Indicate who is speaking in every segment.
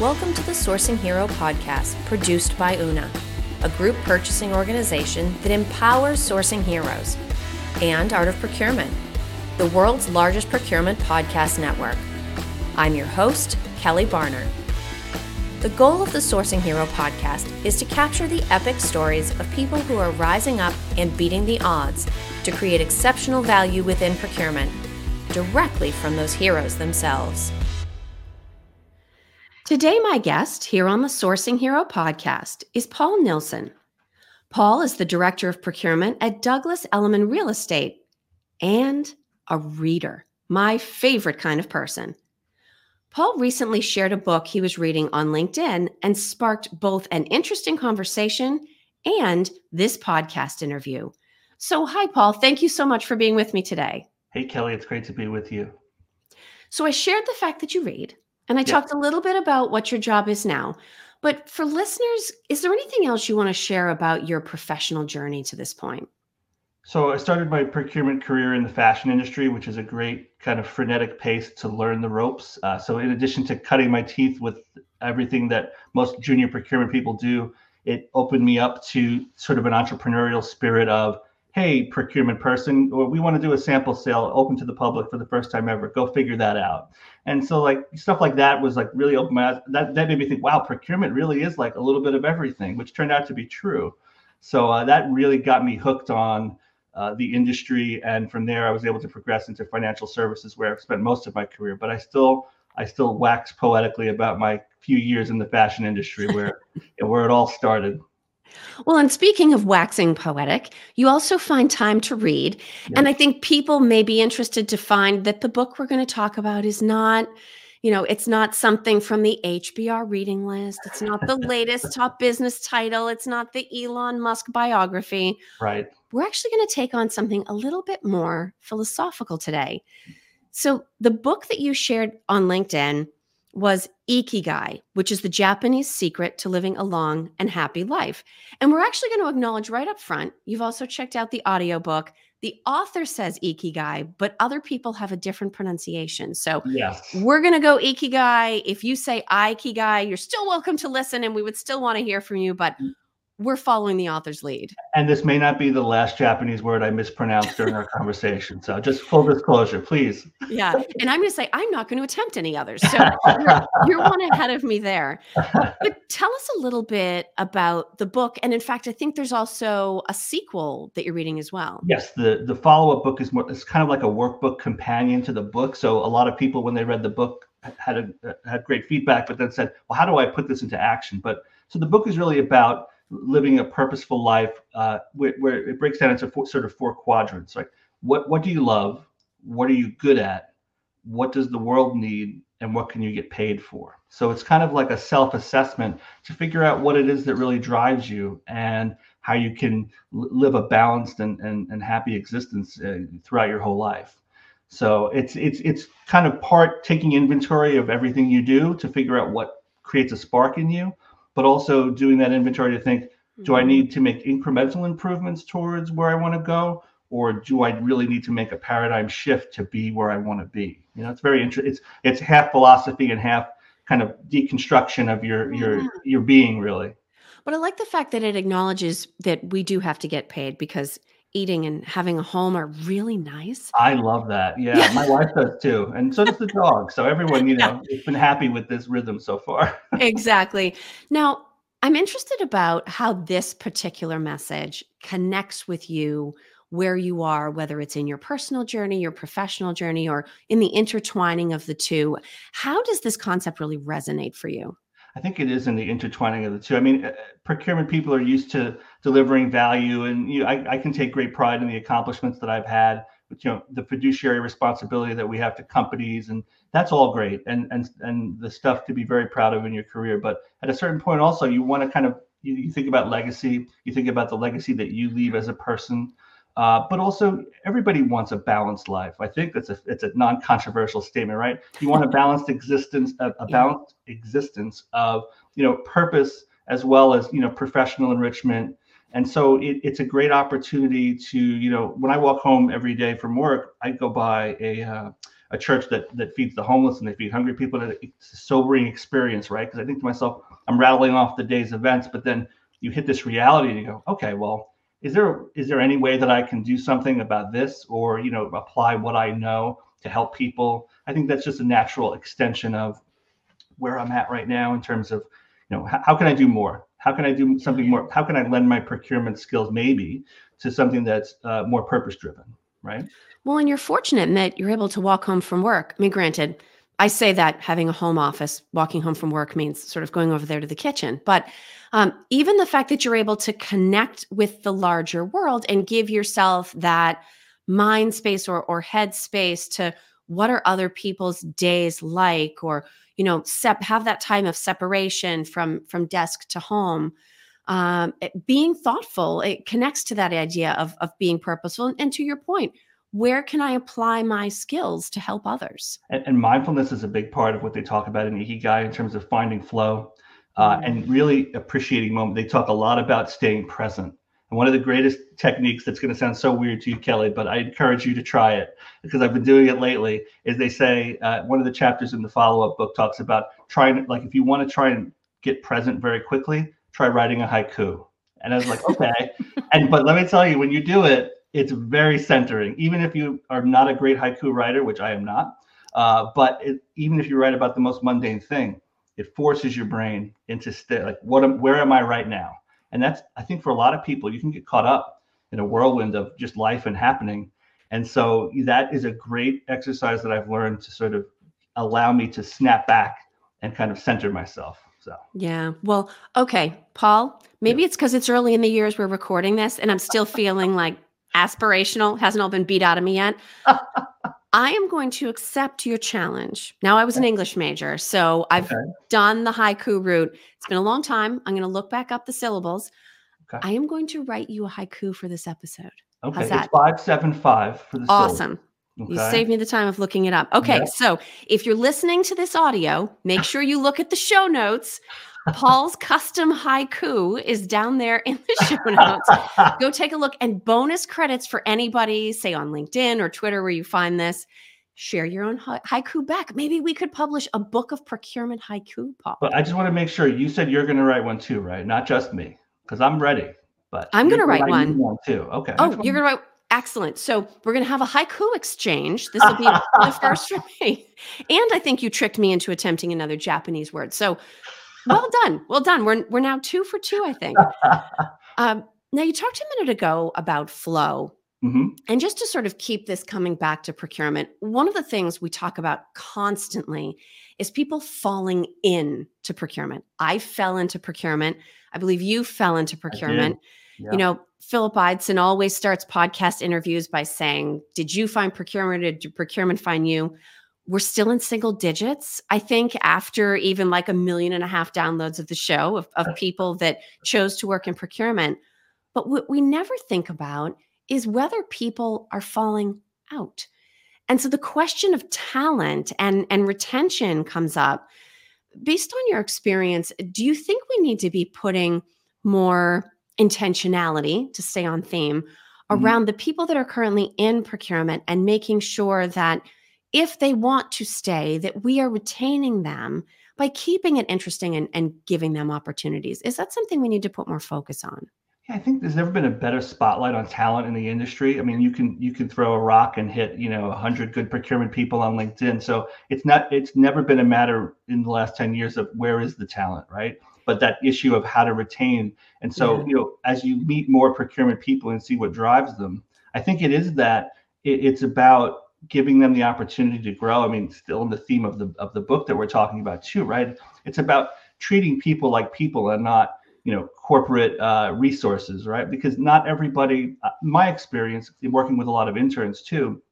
Speaker 1: Welcome to the Sourcing Hero podcast, produced by Una, a group purchasing organization that empowers sourcing heroes, and Art of Procurement, the world's largest procurement podcast network. I'm your host, Kelly Barner. The goal of the Sourcing Hero podcast is to capture the epic stories of people who are rising up and beating the odds to create exceptional value within procurement, directly from those heroes themselves. Today, my guest here on the Sourcing Hero podcast is Paul Nilsen. Paul is the Director of Procurement at Douglas Elliman Real Estate and a reader, my favorite kind of person. Paul recently shared a book he was reading on LinkedIn and sparked both an interesting conversation and this podcast interview. So, hi, Paul. Thank you so much for being with me today.
Speaker 2: Hey, Kelly. It's great to be with you.
Speaker 1: So, I shared the fact that you read, and I talked a little bit about what your job is now. But for listeners, is there anything else you want to share about your professional journey to this point?
Speaker 2: So I started my procurement career in the fashion industry, which is a great kind of frenetic pace to learn the ropes. Uh, so in addition to cutting my teeth with everything that most junior procurement people do, it opened me up to sort of an entrepreneurial spirit of hey, procurement person, or we want to do a sample sale open to the public for the first time ever. Go figure that out. And so like stuff like that was like really open my eyes. That that made me think, wow, procurement really is like a little bit of everything, which turned out to be true. So uh, that really got me hooked on uh, the industry, and from there I was able to progress into financial services, where I've spent most of my career. But I still I still wax poetically about my few years in the fashion industry, where where it all started.
Speaker 1: Well, and speaking of waxing poetic, you also find time to read. And I think people may be interested to find that the book we're going to talk about is not, you know, it's not something from the HBR reading list. It's not the latest top business title. It's not the Elon Musk biography.
Speaker 2: Right.
Speaker 1: We're actually going to take on something a little bit more philosophical today. So, the book that you shared on LinkedIn was Ikigai, which is the Japanese secret to living a long and happy life. And we're actually going to acknowledge right up front, you've also checked out the audiobook. The author says Ikigai, but other people have a different pronunciation. So yes. we're going to go Ikigai. If you say Ikigai, you're still welcome to listen and we would still want to hear from you. But mm we're following the author's lead.
Speaker 2: And this may not be the last Japanese word I mispronounced during our conversation. So just full disclosure, please.
Speaker 1: Yeah. And I'm going to say, I'm not going to attempt any others. So you're, you're, one ahead of me there. But tell us a little bit about the book. And in fact, I think there's also a sequel that you're reading as well.
Speaker 2: Yes. The, the follow up book is more, it's kind of like a workbook companion to the book. So a lot of people, when they read the book, had a, had great feedback, but then said, well, how do I put this into action? But so the book is really about living a purposeful life uh, where, where, it breaks down into four, sort of four quadrants like what what do you love? What are you good at? What does the world need? And what can you get paid for? So it's kind of like a self-assessment to figure out what it is that really drives you and how you can live a balanced and, and, and happy existence uh, throughout your whole life. So it's it's it's kind of part taking inventory of everything you do to figure out what creates a spark in you but also doing that inventory to think, do I mm-hmm. need to make incremental improvements towards where I want to go? Or do I really need to make a paradigm shift to be where I want to be? You know, it's very interesting. It's it's half philosophy and half kind of deconstruction of your your your being really.
Speaker 1: But I like the fact that it acknowledges that we do have to get paid because eating and having a home are really nice.
Speaker 2: I love that. Yeah, yeah. my wife does too. And so does the dog. So everyone, you know, yeah. has been happy with this rhythm so far.
Speaker 1: exactly. Now, I'm interested about how this particular message connects with you where you are, whether it's in your personal journey, your professional journey, or in the intertwining of the two. How does this concept really resonate for you?
Speaker 2: I think it is in the intertwining of the two. I mean, uh, procurement people are used to delivering value, and you I, I, can take great pride in the accomplishments that I've had. With, you know, the fiduciary responsibility that we have to companies, and that's all great, and and and the stuff to be very proud of in your career. But at a certain point, also, you want to kind of you, you think about legacy. You think about the legacy that you leave as a person. Uh, but also, everybody wants a balanced life. I think that's a it's a non-controversial statement, right? You want a balanced existence, a, a balanced existence of you know purpose as well as you know professional enrichment. And so it, it's a great opportunity to you know when I walk home every day from work, I go by a uh, a church that that feeds the homeless and they feed hungry people. It's a sobering experience, right? Because I think to myself, I'm rattling off the day's events, but then you hit this reality and you go, okay, well, is there is there any way that I can do something about this, or you know, apply what I know to help people? I think that's just a natural extension of where I'm at right now in terms of, you know, how, how can I do more? How can I do something more? How can I lend my procurement skills maybe to something that's uh, more purpose driven, right?
Speaker 1: Well, and you're fortunate in that you're able to walk home from work. I mean, granted, I say that having a home office, walking home from work means sort of going over there to the kitchen. But um, even the fact that you're able to connect with the larger world and give yourself that mind space or, or head space to what are other people's days like or you know sep- have that time of separation from from desk to home um, it, being thoughtful it connects to that idea of of being purposeful and, and to your point where can I apply my skills to help others?
Speaker 2: And, and, mindfulness is a big part of what they talk about in Ikigai in terms of finding flow uh, mm-hmm. and really appreciating moment. They talk a lot about staying present. And one of the greatest techniques that's going to sound so weird to you, Kelly, but I encourage you to try it because I've been doing it lately. Is they say uh, one of the chapters in the follow-up book talks about trying, like, if you want to try and get present very quickly, try writing a haiku. And I was like, okay. and but let me tell you, when you do it, it's very centering. Even if you are not a great haiku writer, which I am not, uh, but it, even if you write about the most mundane thing, it forces your brain into state like what am, where am I right now? And that's I think for a lot of people, you can get caught up in a whirlwind of just life and happening. And so that is a great exercise that I've learned to sort of allow me to snap back and kind of center myself. So
Speaker 1: yeah. Well, okay, Paul. Maybe yeah. it's because it's early in the years we're recording this, and I'm still feeling like aspirational, hasn't all been beat out of me yet. I am going to accept your challenge. Now, I was an English major, so I've okay. done the haiku route. It's been a long time. I'm going to look back up the syllables. Okay. I am going to write you a haiku for this episode.
Speaker 2: Okay, How's that? It's five seven five for the
Speaker 1: awesome. Okay. You saved me the time of looking it up. Okay, so if you're listening to this audio, make sure you look at the show notes Paul's custom haiku is down there in the show notes. Go take a look. And bonus credits for anybody, say on LinkedIn or Twitter, where you find this. Share your own haiku back. Maybe we could publish a book of procurement haiku, Paul.
Speaker 2: But I just want to make sure you said you're going to write one too, right? Not just me, because I'm ready. But
Speaker 1: I'm going to write one. one
Speaker 2: too. Okay.
Speaker 1: Oh, you're going to write Excellent. So we're going to have a haiku exchange. This will be the first for me. And I think you tricked me into attempting another Japanese word. So well done. Well done. We're we're now two for two, I think. um, now you talked a minute ago about flow. Mm-hmm. And just to sort of keep this coming back to procurement, one of the things we talk about constantly is people falling in to procurement. I fell into procurement. I believe you fell into procurement. Yeah. You know, Philip Ideson always starts podcast interviews by saying, Did you find procurement or did procurement find you? We're still in single digits. I think after even like a million and a half downloads of the show of, of people that chose to work in procurement. But what we never think about is whether people are falling out. And so the question of talent and, and retention comes up. Based on your experience, do you think we need to be putting more intentionality to stay on theme mm-hmm. around the people that are currently in procurement and making sure that if they want to stay, that we are retaining them by keeping it interesting and, and giving them opportunities. Is that something we need to put more focus on?
Speaker 2: Yeah, I think there's never been a better spotlight on talent in the industry. I mean, you can you can throw a rock and hit you know hundred good procurement people on LinkedIn. So it's not it's never been a matter in the last ten years of where is the talent, right? But that issue of how to retain. And so yeah. you know, as you meet more procurement people and see what drives them, I think it is that it, it's about giving them the opportunity to grow. I mean, still in the theme of the of the book that we're talking about too, right? It's about treating people like people and not you know corporate uh, resources, right? Because not everybody. Uh, my experience in working with a lot of interns too.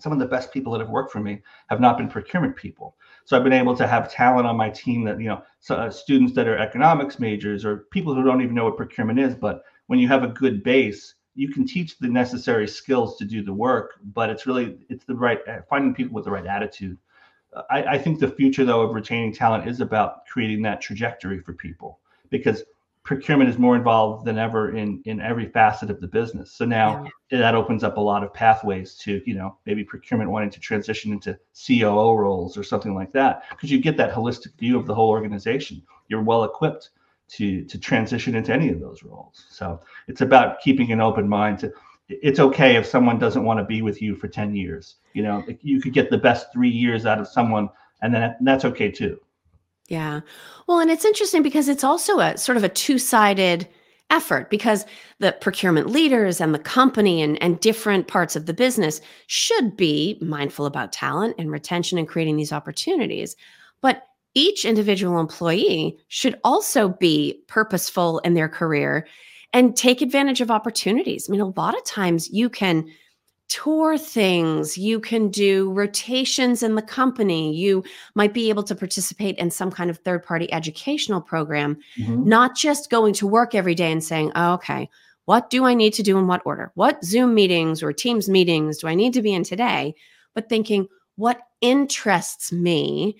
Speaker 2: Some of the best people that have worked for me have not been procurement people. So I've been able to have talent on my team that you know so, uh, students that are economics majors or people who don't even know what procurement is. But when you have a good base, you can teach the necessary skills to do the work, but it's really it's the right uh, finding people with the right attitude. Uh, I, I think the future though of retaining talent is about creating that trajectory for people because procurement is more involved than ever in in every facet of the business. So now yeah. that opens up a lot of pathways to you know maybe procurement wanting to transition into COO roles or something like that because you get that holistic view of the whole organization. You're well equipped to to transition into any of those roles. So it's about keeping an open mind to it's okay if someone doesn't want to be with you for 10 years. You know, you could get the best 3 years out of someone and then that's okay too.
Speaker 1: Yeah. Well, and it's interesting because it's also a sort of a two-sided effort because the procurement leaders and the company and, and different parts of the business should be mindful about talent and retention and creating these opportunities. But each individual employee should also be purposeful in their career and take advantage of opportunities. I mean, a lot of times you can tour things, you can do rotations in the company, you might be able to participate in some kind of third party educational program, mm-hmm. not just going to work every day and saying, oh, okay, what do I need to do in what order? What Zoom meetings or Teams meetings do I need to be in today? But thinking, what interests me?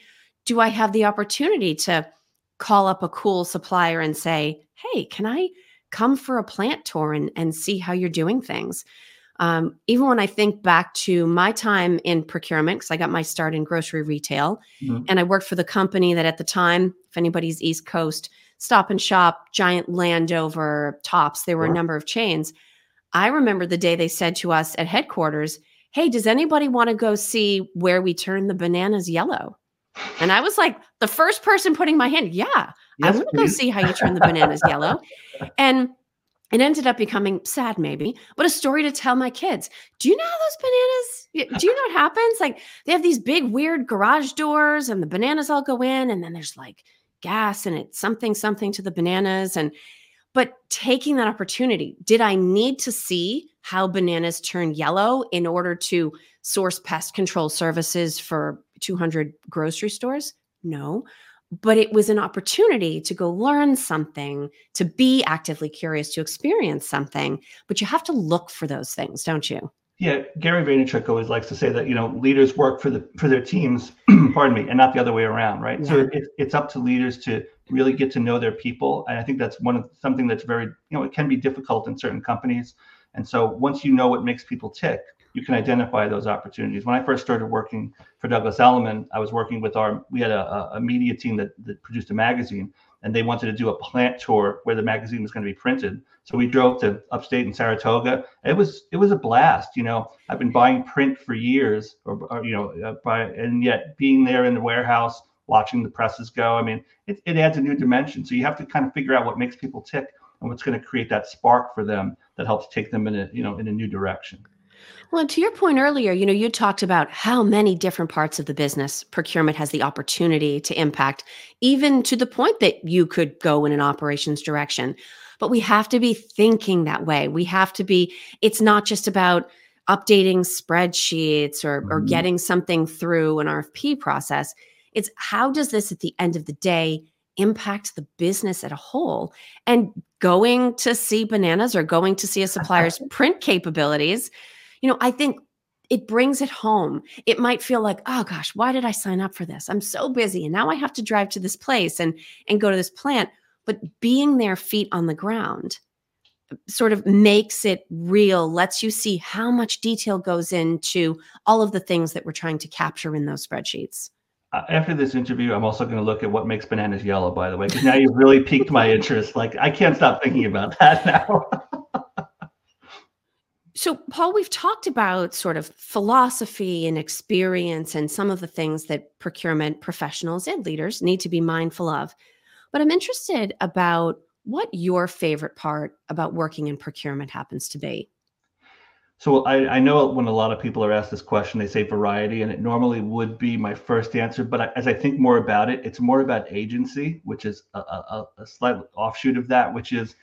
Speaker 1: Do I have the opportunity to call up a cool supplier and say, hey, can I come for a plant tour and, and see how you're doing things? Um, even when I think back to my time in procurement, because I got my start in grocery retail mm-hmm. and I worked for the company that at the time, if anybody's East Coast, Stop and Shop, Giant Landover, Tops, there were a number of chains. I remember the day they said to us at headquarters, Hey, does anybody want to go see where we turn the bananas yellow? And I was like the first person putting my hand, yeah, yes, I want to go see how you turn the bananas yellow. And it ended up becoming sad maybe but a story to tell my kids. Do you know how those bananas do you know what happens? Like they have these big weird garage doors and the bananas all go in and then there's like gas and it's something something to the bananas and but taking that opportunity did i need to see how bananas turn yellow in order to source pest control services for 200 grocery stores no but it was an opportunity to go learn something, to be actively curious, to experience something. But you have to look for those things, don't you?
Speaker 2: Yeah, Gary Vaynerchuk always likes to say that you know leaders work for the for their teams, pardon me, and not the other way around, right? Yeah. So it, it's up to leaders to really get to know their people, and I think that's one of something that's very you know it can be difficult in certain companies. And so once you know what makes people tick, you can identify those opportunities. When I first started working for Douglas Elliman, I was working with our, we had a, a media team that, that produced a magazine and they wanted to do a plant tour where the magazine was going to be printed. So we drove to upstate in Saratoga. It was it was a blast. You know, I've been buying print for years, or, or you know, uh, by, and yet being there in the warehouse, watching the presses go. I mean, it, it adds a new dimension. So you have to kind of figure out what makes people tick and what's going to create that spark for them that helps take them in a you know in a new direction.
Speaker 1: Well, to your point earlier, you know, you talked about how many different parts of the business procurement has the opportunity to impact, even to the point that you could go in an operations direction. But we have to be thinking that way. We have to be, it's not just about updating spreadsheets or, mm-hmm. or getting something through an RFP process. It's how does this at the end of the day impact the business at a whole? And going to see bananas or going to see a supplier's print capabilities you know, I think it brings it home. It might feel like, oh gosh, why did I sign up for this? I'm so busy and now I have to drive to this place and and go to this plant. But being there feet on the ground sort of makes it real, lets you see how much detail goes into all of the things that we're trying to capture in those spreadsheets.
Speaker 2: Uh, after this interview, I'm also going to look at what makes bananas yellow, by the way, because now you've really piqued my interest. Like, I can't stop thinking about that now.
Speaker 1: So, Paul, we've talked about sort of philosophy and experience and some of the things that procurement professionals and leaders need to be mindful of. But I'm interested about what your favorite part about working in procurement happens to be.
Speaker 2: So I, I, know when a lot of people are asked this question, they say variety, and it normally would be my first answer. But as I think more about it, it's more about agency, which is a, a, a slight offshoot of that, which is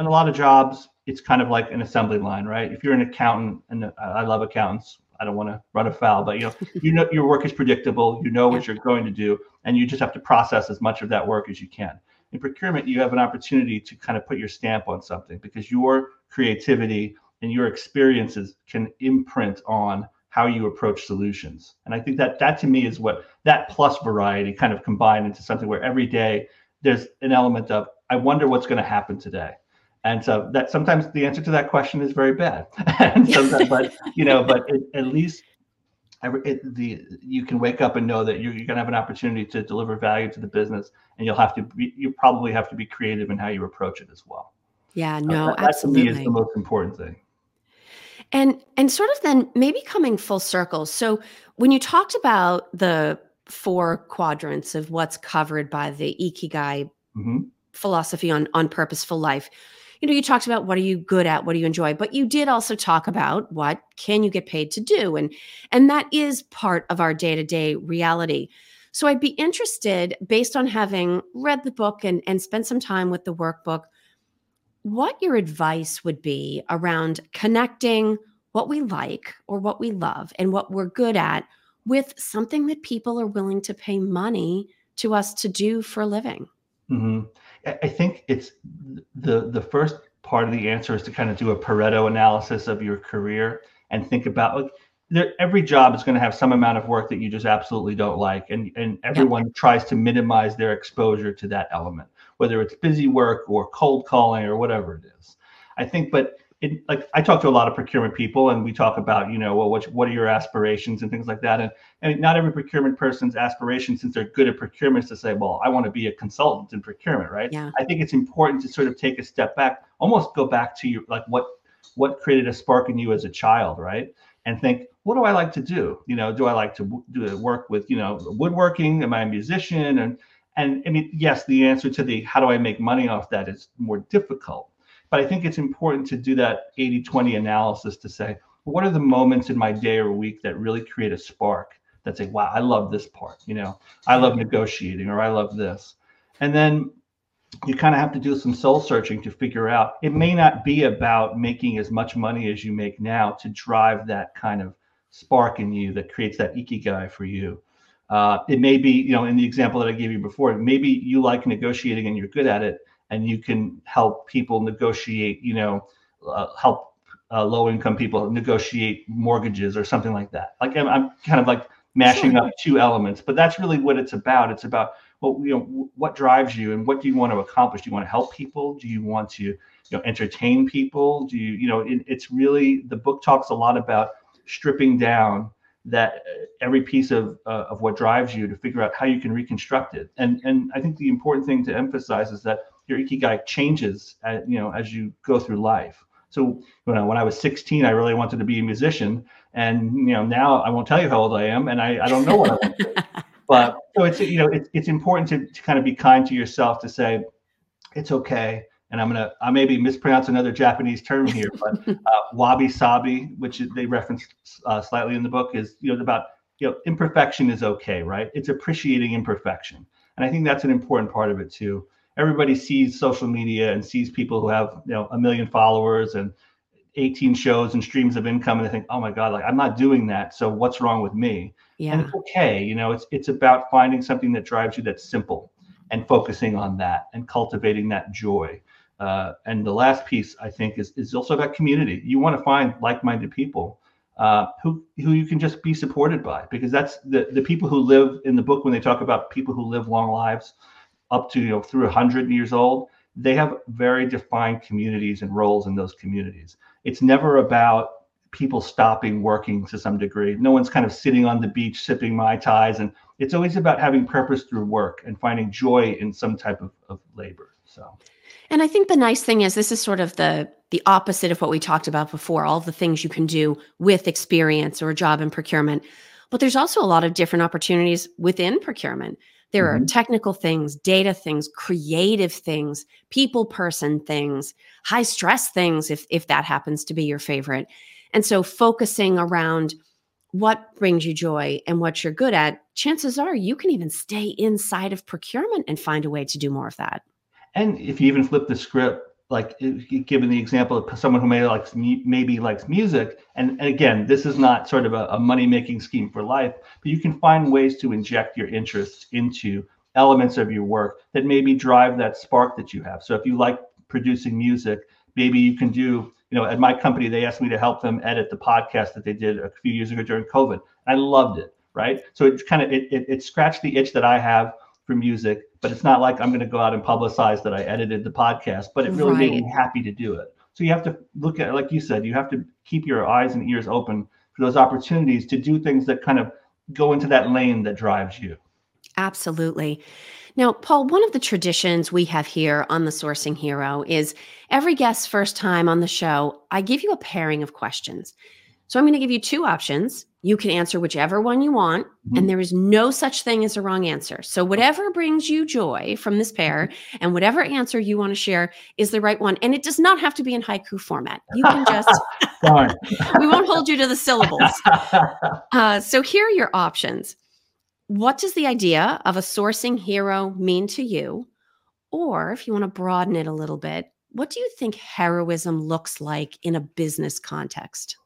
Speaker 2: in a lot of jobs, it's kind of like an assembly line, right? If you're an accountant, and I love accountants, I don't want to run afoul, but you know, you know your work is predictable. You know what you're going to do, and you just have to process as much of that work as you can. In procurement, you have an opportunity to kind of put your stamp on something because your creativity and your experiences can imprint on how you approach solutions. And I think that that to me is what that plus variety kind of combined into something where every day there's an element of I wonder what's going to happen today. And so that sometimes the answer to that question is very bad. and sometimes, but you know, but it, at least it, the you can wake up and know that you're, you're going to have an opportunity to deliver value to the business, and you'll have to be, you probably have to be creative in how you approach it as well.
Speaker 1: Yeah, no,
Speaker 2: uh, that,
Speaker 1: absolutely.
Speaker 2: That to me is the most important thing.
Speaker 1: And and sort of then maybe coming full circle. So when you talked about the four quadrants of what's covered by the Ikigai mm-hmm. philosophy on on purposeful life, you know, you talked about what are you good at, what do you enjoy, but you did also talk about what can you get paid to do, and and that is part of our day to day reality. So I'd be interested, based on having read the book and and spent some time with the workbook, what your advice would be around connecting what we like or what we love and what we're good at with something that people are willing to pay money to us to do for a living.
Speaker 2: Mm-hmm. I think it's the the first part of the answer is to kind of do a Pareto analysis of your career and think about like there, every job is going to have some amount of work that you just absolutely don't like, and and everyone yep. tries to minimize their exposure to that element, whether it's busy work or cold calling or whatever it is. I think, but it, like I talk to a lot of procurement people, and we talk about you know well what what are your aspirations and things like that, and and not every procurement person's aspiration, since they're good at procurement, is to say well I want to be a consultant in procurement, right?
Speaker 1: Yeah.
Speaker 2: I think it's important to sort of take a step back, almost go back to you like what what created a spark in you as a child, right? And think what do I like to do? You know, do I like to do work with you know woodworking? Am I a musician? And and I mean yes, the answer to the how do I make money off that is more difficult but I think it's important to do that 80 20 analysis to say, what are the moments in my day or week that really create a spark that say, wow, I love this part. You know, I love negotiating or I love this. And then you kind of have to do some soul searching to figure out it may not be about making as much money as you make now to drive that kind of spark in you that creates that ikigai for you. Uh, it may be, you know, in the example that I gave you before, maybe you like negotiating and you're good at it, and you can help people negotiate, you know, uh, help uh, low income people negotiate mortgages or something like that. Like I'm, I'm kind of like mashing sure. up two elements, but that's really what it's about. It's about well, you know, what drives you and what do you want to accomplish? Do you want to help people? Do you want to, you know, entertain people? Do you, you know, it, it's really the book talks a lot about stripping down that uh, every piece of uh, of what drives you to figure out how you can reconstruct it. And and I think the important thing to emphasize is that your ikigai changes, as, you know, as you go through life. So you know, when I was 16, I really wanted to be a musician, and you know, now I won't tell you how old I am, and I, I don't know what I want to But so it's you know, it's it's important to, to kind of be kind to yourself to say, it's okay. And I'm gonna I maybe mispronounce another Japanese term here, but uh, wabi sabi, which they reference uh, slightly in the book, is you know about you know imperfection is okay, right? It's appreciating imperfection, and I think that's an important part of it too everybody sees social media and sees people who have you know a million followers and 18 shows and streams of income and they think oh my god like i'm not doing that so what's wrong with me?
Speaker 1: Yeah.
Speaker 2: and it's okay you know it's it's about finding something that drives you that's simple and focusing on that and cultivating that joy. Uh, and the last piece i think is is also about community. You want to find like-minded people uh, who who you can just be supported by because that's the the people who live in the book when they talk about people who live long lives up to you know through 100 years old they have very defined communities and roles in those communities. It's never about people stopping working to some degree. No one's kind of sitting on the beach sipping mai tais and it's always about having purpose through work and finding joy in some type of, of labor so.
Speaker 1: And i think the nice thing is this is sort of the the opposite of what we talked about before all the things you can do with experience or a job in procurement. But there's also a lot of different opportunities within procurement there mm-hmm. are technical things, data things, creative things, people person things, high stress things, if, if that happens to be your favorite. And so focusing around what brings you joy and what you're good at, chances are you can even stay inside of procurement and find a way to do more of that.
Speaker 2: And if you even flip the script like given the example of someone who may likes maybe likes music and, and again this is not sort of a, a money making scheme for life but you can find ways to inject your interests into elements of your work that maybe drive that spark that you have. So if you like producing music maybe you can do you know at my company they asked me to help them edit the podcast that they did a few years ago during covid i loved it right? So it kind of it, it, it scratched the itch that i have for music, but it's not like I'm going to go out and publicize that I edited the podcast, but it really right. made me happy to do it. So you have to look at, like you said, you have to keep your eyes and ears open for those opportunities to do things that kind of go into that lane that drives you.
Speaker 1: Absolutely. Now, Paul, one of the traditions we have here on the Sourcing Hero is every guest's first time on the show, I give you a pairing of questions. So I'm going to give you two options. You can answer whichever one you want, mm-hmm. and there is no such thing as a wrong answer. So whatever brings you joy from this pair mm-hmm. and whatever answer you want to share is the right one. And it does not have to be in haiku format. You can just, we won't hold you to the syllables. Uh, so here are your options what does the idea of a sourcing hero mean to you? Or if you want to broaden it a little bit, what do you think heroism looks like in a business context?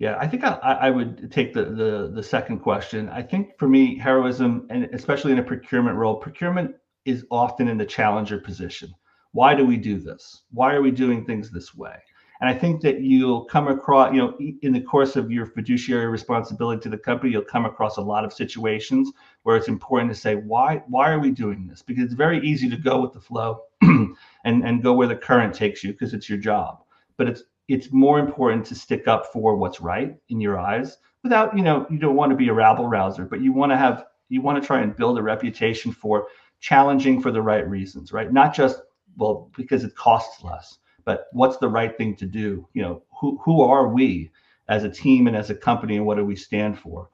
Speaker 2: Yeah, I think I, I would take the, the the second question. I think for me, heroism, and especially in a procurement role, procurement is often in the challenger position. Why do we do this? Why are we doing things this way? And I think that you'll come across, you know, in the course of your fiduciary responsibility to the company, you'll come across a lot of situations where it's important to say, why, why are we doing this? Because it's very easy to go with the flow and, and go where the current takes you because it's your job. But it's it's more important to stick up for what's right in your eyes without, you know, you don't want to be a rabble rouser, but you want to have you want to try and build a reputation for challenging for the right reasons, right? Not just well because it costs less but what's the right thing to do? You know, who who are we as a team and as a company, and what do we stand for?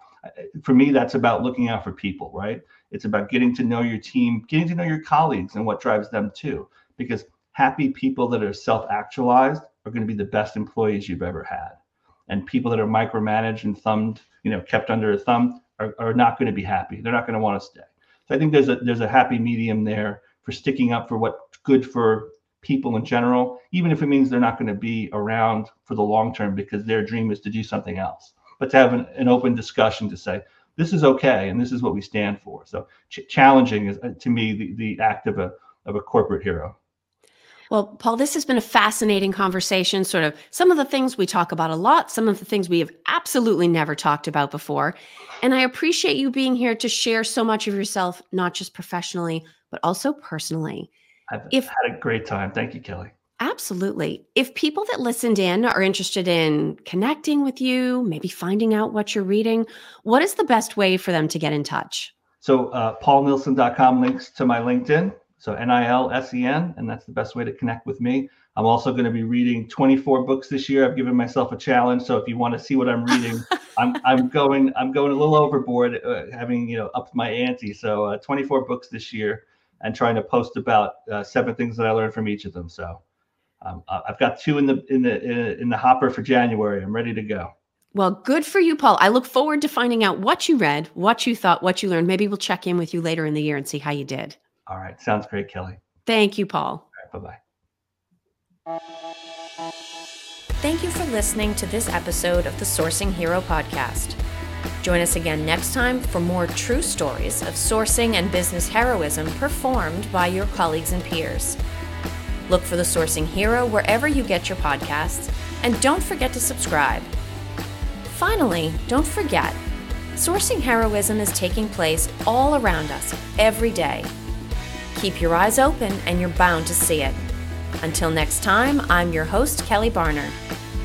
Speaker 2: For me, that's about looking out for people, right? It's about getting to know your team, getting to know your colleagues, and what drives them too. Because happy people that are self-actualized are going to be the best employees you've ever had, and people that are micromanaged and thumbed, you know, kept under a thumb, are, are not going to be happy. They're not going to want to stay. So I think there's a there's a happy medium there for sticking up for what's good for people in general, even if it means they're not going to be around for the long term because their dream is to do something else. But to have an, an open discussion to say, this is okay and this is what we stand for. So ch- challenging is, uh, to me, the, the act of a, of a corporate hero.
Speaker 1: Well, Paul, this has been a fascinating conversation. Sort of some of the things we talk about a lot, some of the things we have absolutely never talked about before. And I appreciate you being here to share so much of yourself, not just professionally, but also personally.
Speaker 2: I've if, had a great time. Thank you, Kelly.
Speaker 1: Absolutely. If people that listened in are interested in connecting with you, maybe finding out what you're reading, what is the best way for them to get in touch?
Speaker 2: So, uh, paulnilsen.com links to my LinkedIn. So, N I L S E N, and that's the best way to connect with me. I'm also going to be reading 24 books this year. I've given myself a challenge. So, if you want to see what I'm reading, I'm, I'm going I'm going a little overboard, uh, having you know upped my ante. So, uh, 24 books this year and trying to post about uh, seven things that I learned from each of them. So um, I've got two in the in the in the hopper for January. I'm ready to go.
Speaker 1: Well, good for you, Paul. I look forward to finding out what you read, what you thought, what you learned. Maybe we'll check in with you later in the year and see how you did.
Speaker 2: All right. Sounds great, Kelly.
Speaker 1: Thank you, Paul.
Speaker 2: Right, bye bye.
Speaker 1: Thank you for listening to this episode of the Sourcing Hero podcast. Join us again next time for more true stories of sourcing and business heroism performed by your colleagues and peers. Look for the Sourcing Hero wherever you get your podcasts, and don't forget to subscribe. Finally, don't forget, sourcing heroism is taking place all around us every day. Keep your eyes open and you're bound to see it. Until next time, I'm your host, Kelly Barner.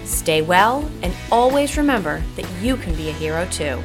Speaker 1: Stay well and always remember that you can be a hero too.